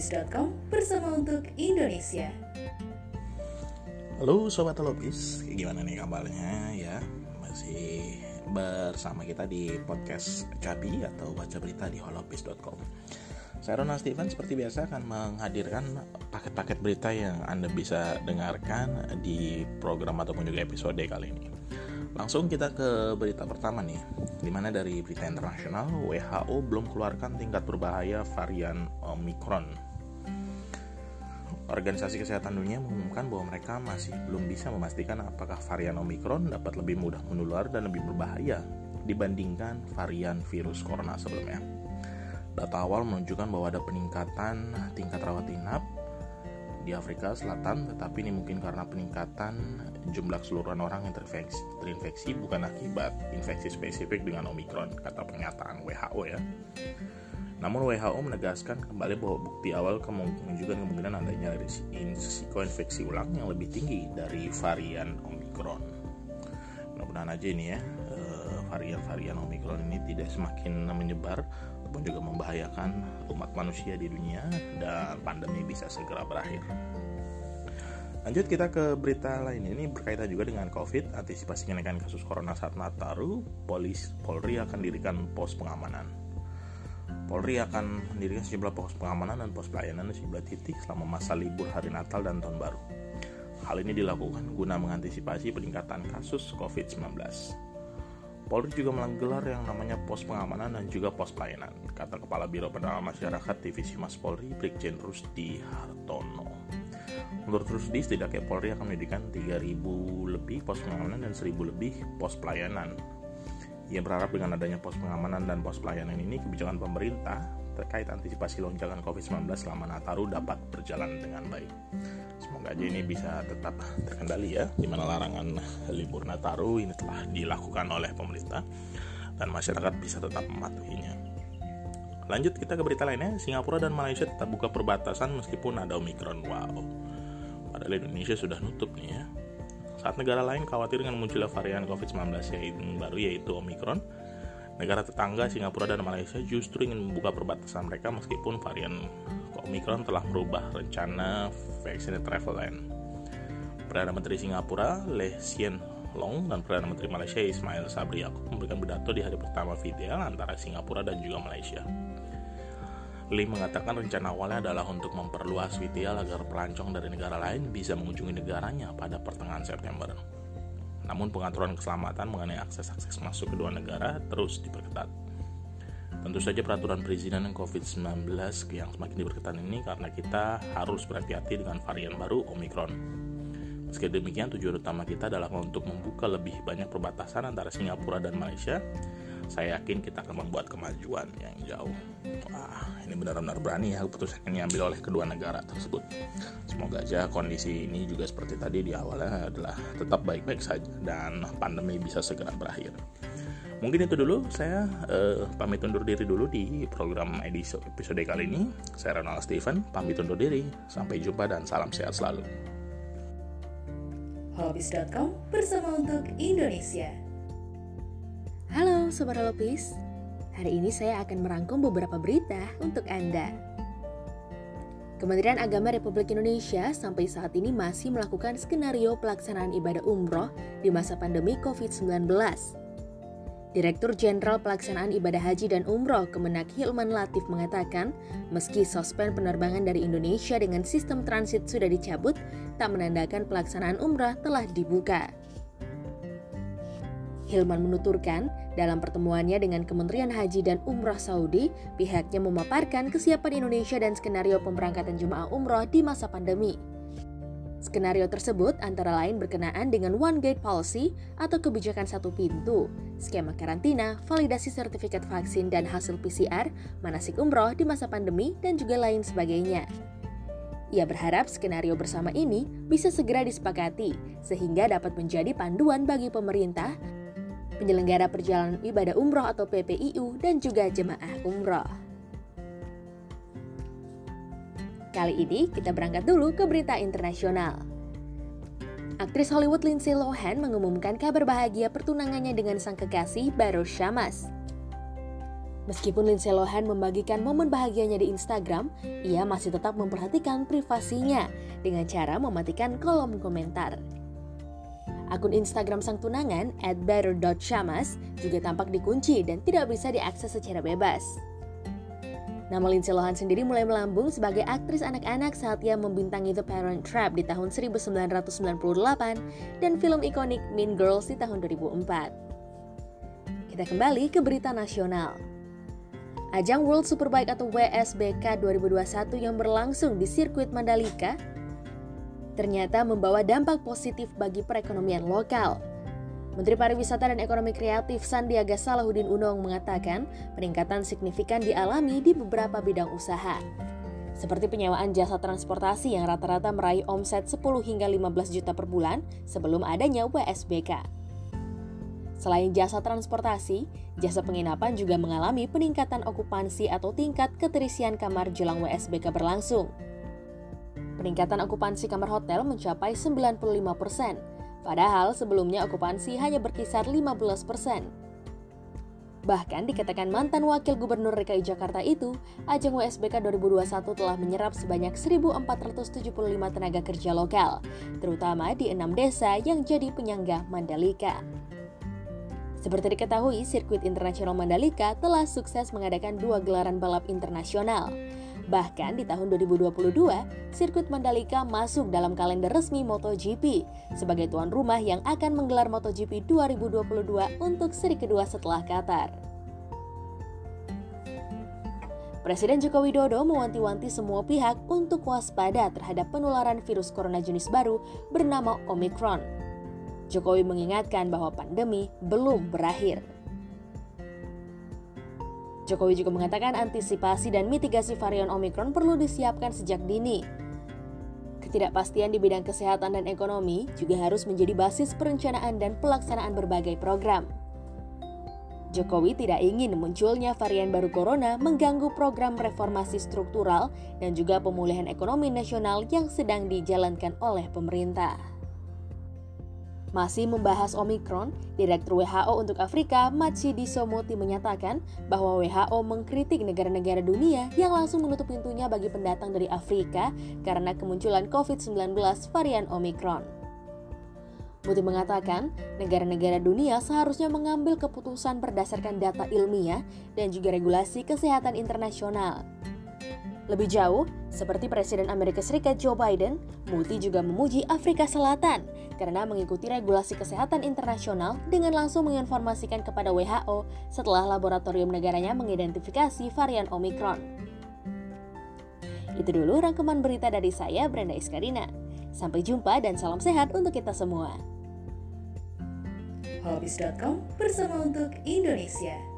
Holopis.com bersama untuk Indonesia. Halo Sobat Holopis, gimana nih kabarnya ya? Masih bersama kita di podcast Capi atau baca berita di holopis.com Saya Ronald Steven seperti biasa akan menghadirkan paket-paket berita yang Anda bisa dengarkan di program ataupun juga episode kali ini Langsung kita ke berita pertama nih, di mana dari berita internasional WHO belum keluarkan tingkat berbahaya varian Omicron. Organisasi Kesehatan Dunia mengumumkan bahwa mereka masih belum bisa memastikan apakah varian Omicron dapat lebih mudah menular dan lebih berbahaya dibandingkan varian virus corona sebelumnya. Data awal menunjukkan bahwa ada peningkatan tingkat rawat inap di Afrika Selatan, tetapi ini mungkin karena peningkatan jumlah keseluruhan orang yang terinfeksi, terinfeksi bukan akibat infeksi spesifik dengan Omicron, kata pernyataan WHO ya. Namun WHO menegaskan kembali bahwa bukti awal juga kemungkinan adanya risiko infeksi ulang yang lebih tinggi dari varian Omicron. Mudah-mudahan aja ini ya eh, varian-varian Omicron ini tidak semakin menyebar ataupun juga membahayakan umat manusia di dunia dan pandemi bisa segera berakhir. Lanjut kita ke berita lain ini berkaitan juga dengan COVID, antisipasi kenaikan kasus corona saat Nataru, polis Polri akan dirikan pos pengamanan. Polri akan mendirikan sejumlah pos pengamanan dan pos pelayanan di sejumlah titik selama masa libur hari Natal dan Tahun Baru. Hal ini dilakukan guna mengantisipasi peningkatan kasus COVID-19. Polri juga menggelar yang namanya pos pengamanan dan juga pos pelayanan, kata Kepala Biro Penerangan Masyarakat Divisi Mas Polri, Brigjen Rusdi Hartono. Menurut Rusdi, setidaknya Polri akan mendirikan 3.000 lebih pos pengamanan dan 1.000 lebih pos pelayanan. Ia berharap dengan adanya pos pengamanan dan pos pelayanan ini, kebijakan pemerintah terkait antisipasi lonjakan COVID-19 selama Nataru dapat berjalan dengan baik. Semoga aja ini bisa tetap terkendali ya, di mana larangan libur Nataru ini telah dilakukan oleh pemerintah dan masyarakat bisa tetap mematuhinya. Lanjut kita ke berita lainnya, Singapura dan Malaysia tetap buka perbatasan meskipun ada Omicron. Wow. Padahal Indonesia sudah nutup nih ya. Saat negara lain khawatir dengan munculnya varian COVID-19 yang baru yaitu Omicron, negara tetangga Singapura dan Malaysia justru ingin membuka perbatasan mereka meskipun varian Omicron telah merubah rencana vaccine travel lain. Perdana Menteri Singapura, Lee Hsien Long dan Perdana Menteri Malaysia Ismail Sabri Yaakob memberikan pidato di hari pertama video antara Singapura dan juga Malaysia. Lee mengatakan rencana awalnya adalah untuk memperluas VTL agar pelancong dari negara lain bisa mengunjungi negaranya pada pertengahan September. Namun pengaturan keselamatan mengenai akses-akses masuk kedua negara terus diperketat. Tentu saja peraturan perizinan COVID-19 yang semakin diperketat ini karena kita harus berhati-hati dengan varian baru Omicron. Meski demikian, tujuan utama kita adalah untuk membuka lebih banyak perbatasan antara Singapura dan Malaysia saya yakin kita akan membuat kemajuan yang jauh. Wah, ini benar-benar berani ya keputusan ini diambil oleh kedua negara tersebut. Semoga aja kondisi ini juga seperti tadi di awalnya adalah tetap baik-baik saja dan pandemi bisa segera berakhir. Mungkin itu dulu saya uh, pamit undur diri dulu di program edisi episode kali ini. Saya Ronald Steven, pamit undur diri. Sampai jumpa dan salam sehat selalu. Hobbies.com bersama untuk Indonesia. Halo Sobat Holopis, hari ini saya akan merangkum beberapa berita untuk Anda. Kementerian Agama Republik Indonesia sampai saat ini masih melakukan skenario pelaksanaan ibadah umroh di masa pandemi COVID-19. Direktur Jenderal Pelaksanaan Ibadah Haji dan Umroh Kemenak Hilman Latif mengatakan, meski suspend penerbangan dari Indonesia dengan sistem transit sudah dicabut, tak menandakan pelaksanaan umrah telah dibuka. Hilman menuturkan, dalam pertemuannya dengan Kementerian Haji dan Umrah Saudi, pihaknya memaparkan kesiapan Indonesia dan skenario pemberangkatan jemaah umrah di masa pandemi. Skenario tersebut antara lain berkenaan dengan One Gate Policy atau kebijakan satu pintu, skema karantina, validasi sertifikat vaksin dan hasil PCR, manasik umroh di masa pandemi, dan juga lain sebagainya. Ia berharap skenario bersama ini bisa segera disepakati, sehingga dapat menjadi panduan bagi pemerintah penyelenggara perjalanan ibadah umroh atau PPIU, dan juga jemaah umroh. Kali ini kita berangkat dulu ke berita internasional. Aktris Hollywood Lindsay Lohan mengumumkan kabar bahagia pertunangannya dengan sang kekasih Baru Shamas. Meskipun Lindsay Lohan membagikan momen bahagianya di Instagram, ia masih tetap memperhatikan privasinya dengan cara mematikan kolom komentar. Akun Instagram sang tunangan @better.shamas juga tampak dikunci dan tidak bisa diakses secara bebas. Nama Lindsay Lohan sendiri mulai melambung sebagai aktris anak-anak saat ia membintangi The Parent Trap di tahun 1998 dan film ikonik Mean Girls di tahun 2004. Kita kembali ke berita nasional. Ajang World Superbike atau WSBK 2021 yang berlangsung di sirkuit Mandalika ternyata membawa dampak positif bagi perekonomian lokal. Menteri Pariwisata dan Ekonomi Kreatif Sandiaga Salahuddin Uno mengatakan peningkatan signifikan dialami di beberapa bidang usaha. Seperti penyewaan jasa transportasi yang rata-rata meraih omset 10 hingga 15 juta per bulan sebelum adanya WSBK. Selain jasa transportasi, jasa penginapan juga mengalami peningkatan okupansi atau tingkat keterisian kamar jelang WSBK berlangsung. Peningkatan okupansi kamar hotel mencapai 95 persen, padahal sebelumnya okupansi hanya berkisar 15 persen. Bahkan dikatakan mantan wakil gubernur DKI Jakarta itu, ajang WSBK 2021 telah menyerap sebanyak 1.475 tenaga kerja lokal, terutama di enam desa yang jadi penyangga Mandalika. Seperti diketahui, sirkuit internasional Mandalika telah sukses mengadakan dua gelaran balap internasional. Bahkan di tahun 2022, sirkuit Mandalika masuk dalam kalender resmi MotoGP sebagai tuan rumah yang akan menggelar MotoGP 2022 untuk seri kedua setelah Qatar. Presiden Joko Widodo mewanti-wanti semua pihak untuk waspada terhadap penularan virus corona jenis baru bernama Omicron Jokowi mengingatkan bahwa pandemi belum berakhir. Jokowi juga mengatakan antisipasi dan mitigasi varian Omikron perlu disiapkan sejak dini. Ketidakpastian di bidang kesehatan dan ekonomi juga harus menjadi basis perencanaan dan pelaksanaan berbagai program. Jokowi tidak ingin munculnya varian baru corona mengganggu program reformasi struktural dan juga pemulihan ekonomi nasional yang sedang dijalankan oleh pemerintah. Masih membahas Omikron, Direktur WHO untuk Afrika, Matshidiso Moti menyatakan bahwa WHO mengkritik negara-negara dunia yang langsung menutup pintunya bagi pendatang dari Afrika karena kemunculan COVID-19 varian Omikron. Muti mengatakan, negara-negara dunia seharusnya mengambil keputusan berdasarkan data ilmiah dan juga regulasi kesehatan internasional. Lebih jauh, seperti Presiden Amerika Serikat Joe Biden, Muti juga memuji Afrika Selatan karena mengikuti regulasi kesehatan internasional dengan langsung menginformasikan kepada WHO setelah laboratorium negaranya mengidentifikasi varian Omicron. Itu dulu rangkuman berita dari saya, Brenda Iskarina. Sampai jumpa dan salam sehat untuk kita semua. Hobbies.com bersama untuk Indonesia.